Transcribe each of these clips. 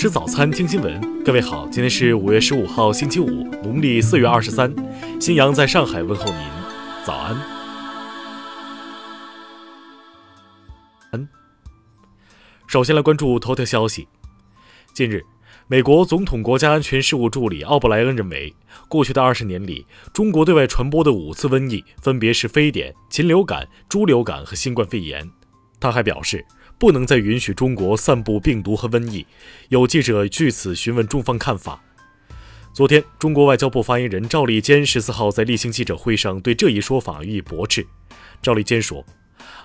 吃早餐，听新闻。各位好，今天是五月十五号，星期五，农历四月二十三。新阳在上海问候您，早安。嗯。首先来关注头条消息。近日，美国总统国家安全事务助理奥布莱恩认为，过去的二十年里，中国对外传播的五次瘟疫分别是非典、禽流感、猪流感和新冠肺炎。他还表示。不能再允许中国散布病毒和瘟疫。有记者据此询问中方看法。昨天，中国外交部发言人赵立坚十四号在例行记者会上对这一说法予以驳斥。赵立坚说：“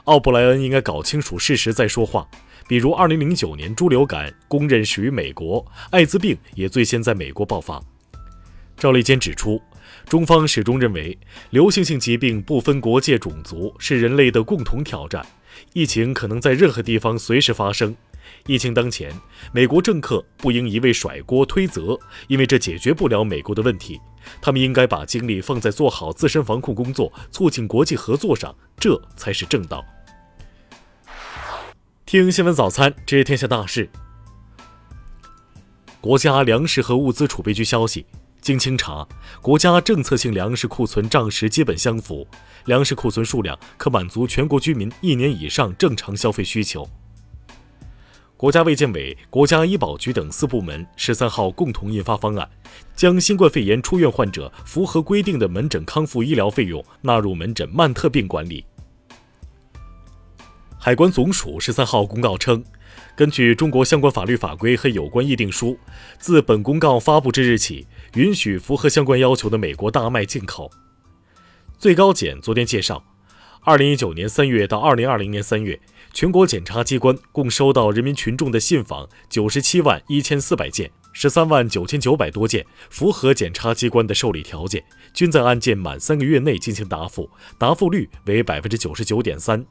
奥布莱恩应该搞清楚事实再说话。比如，2009年猪流感公认始于美国，艾滋病也最先在美国爆发。”赵立坚指出，中方始终认为，流行性疾病不分国界、种族，是人类的共同挑战。疫情可能在任何地方随时发生。疫情当前，美国政客不应一味甩锅推责，因为这解决不了美国的问题。他们应该把精力放在做好自身防控工作、促进国际合作上，这才是正道。听新闻早餐，知天下大事。国家粮食和物资储备局消息。经清查，国家政策性粮食库存账实基本相符，粮食库存数量可满足全国居民一年以上正常消费需求。国家卫健委、国家医保局等四部门十三号共同印发方案，将新冠肺炎出院患者符合规定的门诊康复医疗费用纳入门诊慢特病管理。海关总署十三号公告称，根据中国相关法律法规和有关议定书，自本公告发布之日起。允许符合相关要求的美国大麦进口。最高检昨天介绍，二零一九年三月到二零二零年三月，全国检察机关共收到人民群众的信访九十七万一千四百件，十三万九千九百多件符合检察机关的受理条件，均在案件满三个月内进行答复，答复率为百分之九十九点三。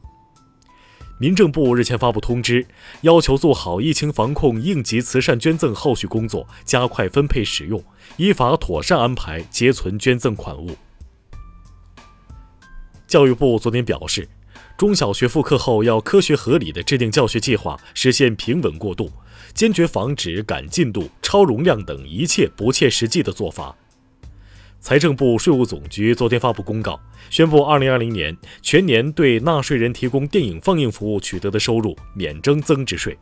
民政部日前发布通知，要求做好疫情防控应急慈善捐赠后续工作，加快分配使用，依法妥善安排结存捐赠款物。教育部昨天表示，中小学复课后要科学合理的制定教学计划，实现平稳过渡，坚决防止赶进度、超容量等一切不切实际的做法。财政部、税务总局昨天发布公告，宣布2020年全年对纳税人提供电影放映服务取得的收入免征增值税。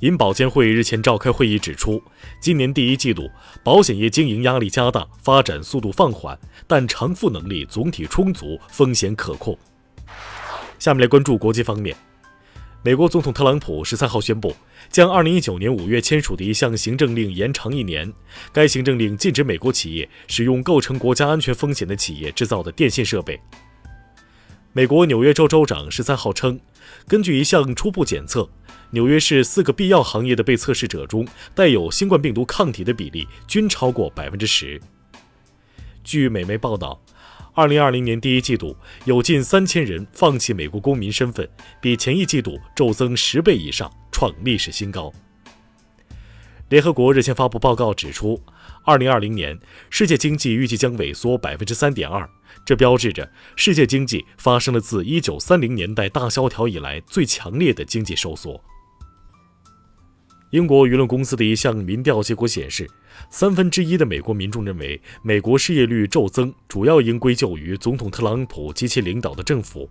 银保监会日前召开会议指出，今年第一季度保险业经营压力加大，发展速度放缓，但偿付能力总体充足，风险可控。下面来关注国际方面。美国总统特朗普十三号宣布，将二零一九年五月签署的一项行政令延长一年。该行政令禁止美国企业使用构成国家安全风险的企业制造的电信设备。美国纽约州州长十三号称，根据一项初步检测，纽约市四个必要行业的被测试者中，带有新冠病毒抗体的比例均超过百分之十。据美媒报道。二零二零年第一季度，有近三千人放弃美国公民身份，比前一季度骤增十倍以上，创历史新高。联合国日前发布报告指出，二零二零年世界经济预计将萎缩百分之三点二，这标志着世界经济发生了自一九三零年代大萧条以来最强烈的经济收缩。英国舆论公司的一项民调结果显示，三分之一的美国民众认为美国失业率骤增主要应归咎于总统特朗普及其领导的政府。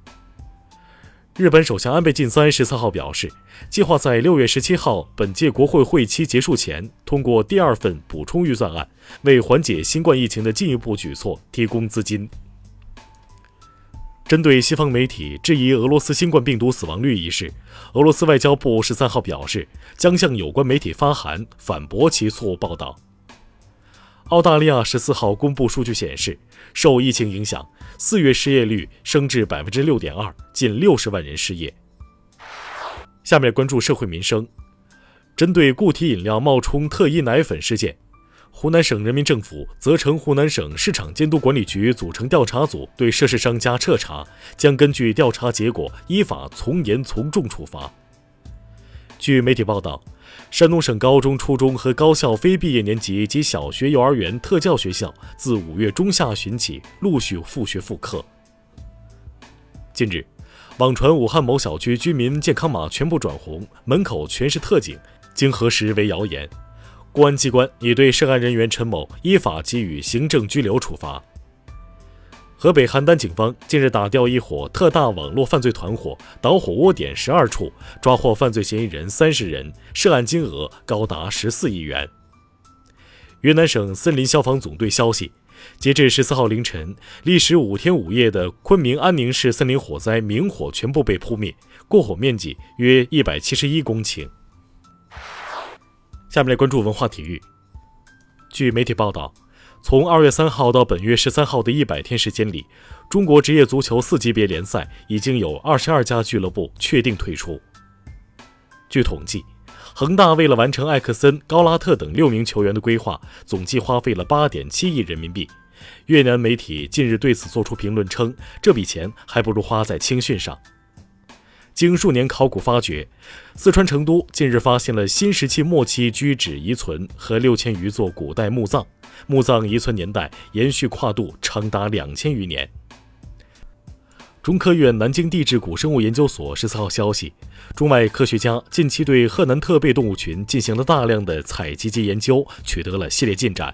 日本首相安倍晋三十四号表示，计划在六月十七号本届国会会期结束前通过第二份补充预算案，为缓解新冠疫情的进一步举措提供资金。针对西方媒体质疑俄罗斯新冠病毒死亡率一事，俄罗斯外交部十三号表示，将向有关媒体发函反驳其错误报道。澳大利亚十四号公布数据显示，受疫情影响，四月失业率升至百分之六点二，近六十万人失业。下面关注社会民生，针对固体饮料冒充特一奶粉事件。湖南省人民政府责成湖南省市场监督管理局组成调查组，对涉事商家彻查，将根据调查结果依法从严从重处罚。据媒体报道，山东省高中、初中和高校非毕业年级及小学、幼儿园、特教学校自五月中下旬起陆续复学复课。近日，网传武汉某小区居民健康码全部转红，门口全是特警。经核实为谣言。公安机关已对涉案人员陈某依法给予行政拘留处罚。河北邯郸警方近日打掉一伙特大网络犯罪团伙，导火窝点十二处，抓获犯罪嫌疑人三十人，涉案金额高达十四亿元。云南省森林消防总队消息，截至十四号凌晨，历时五天五夜的昆明安宁市森林火灾明火全部被扑灭，过火面积约一百七十一公顷。下面来关注文化体育。据媒体报道。从二月三号到本月十三号的一百天时间里，中国职业足球四级别联赛已经有二十二家俱乐部确定退出。据统计，恒大为了完成艾克森、高拉特等六名球员的规划，总计花费了八点七亿人民币。越南媒体近日对此作出评论称，这笔钱还不如花在青训上。经数年考古发掘，四川成都近日发现了新石器末期居址遗存和六千余座古代墓葬。墓葬遗存年代延续跨度长达两千余年。中科院南京地质古生物研究所十四号消息，中外科学家近期对贺南特备动物群进行了大量的采集及研究，取得了系列进展。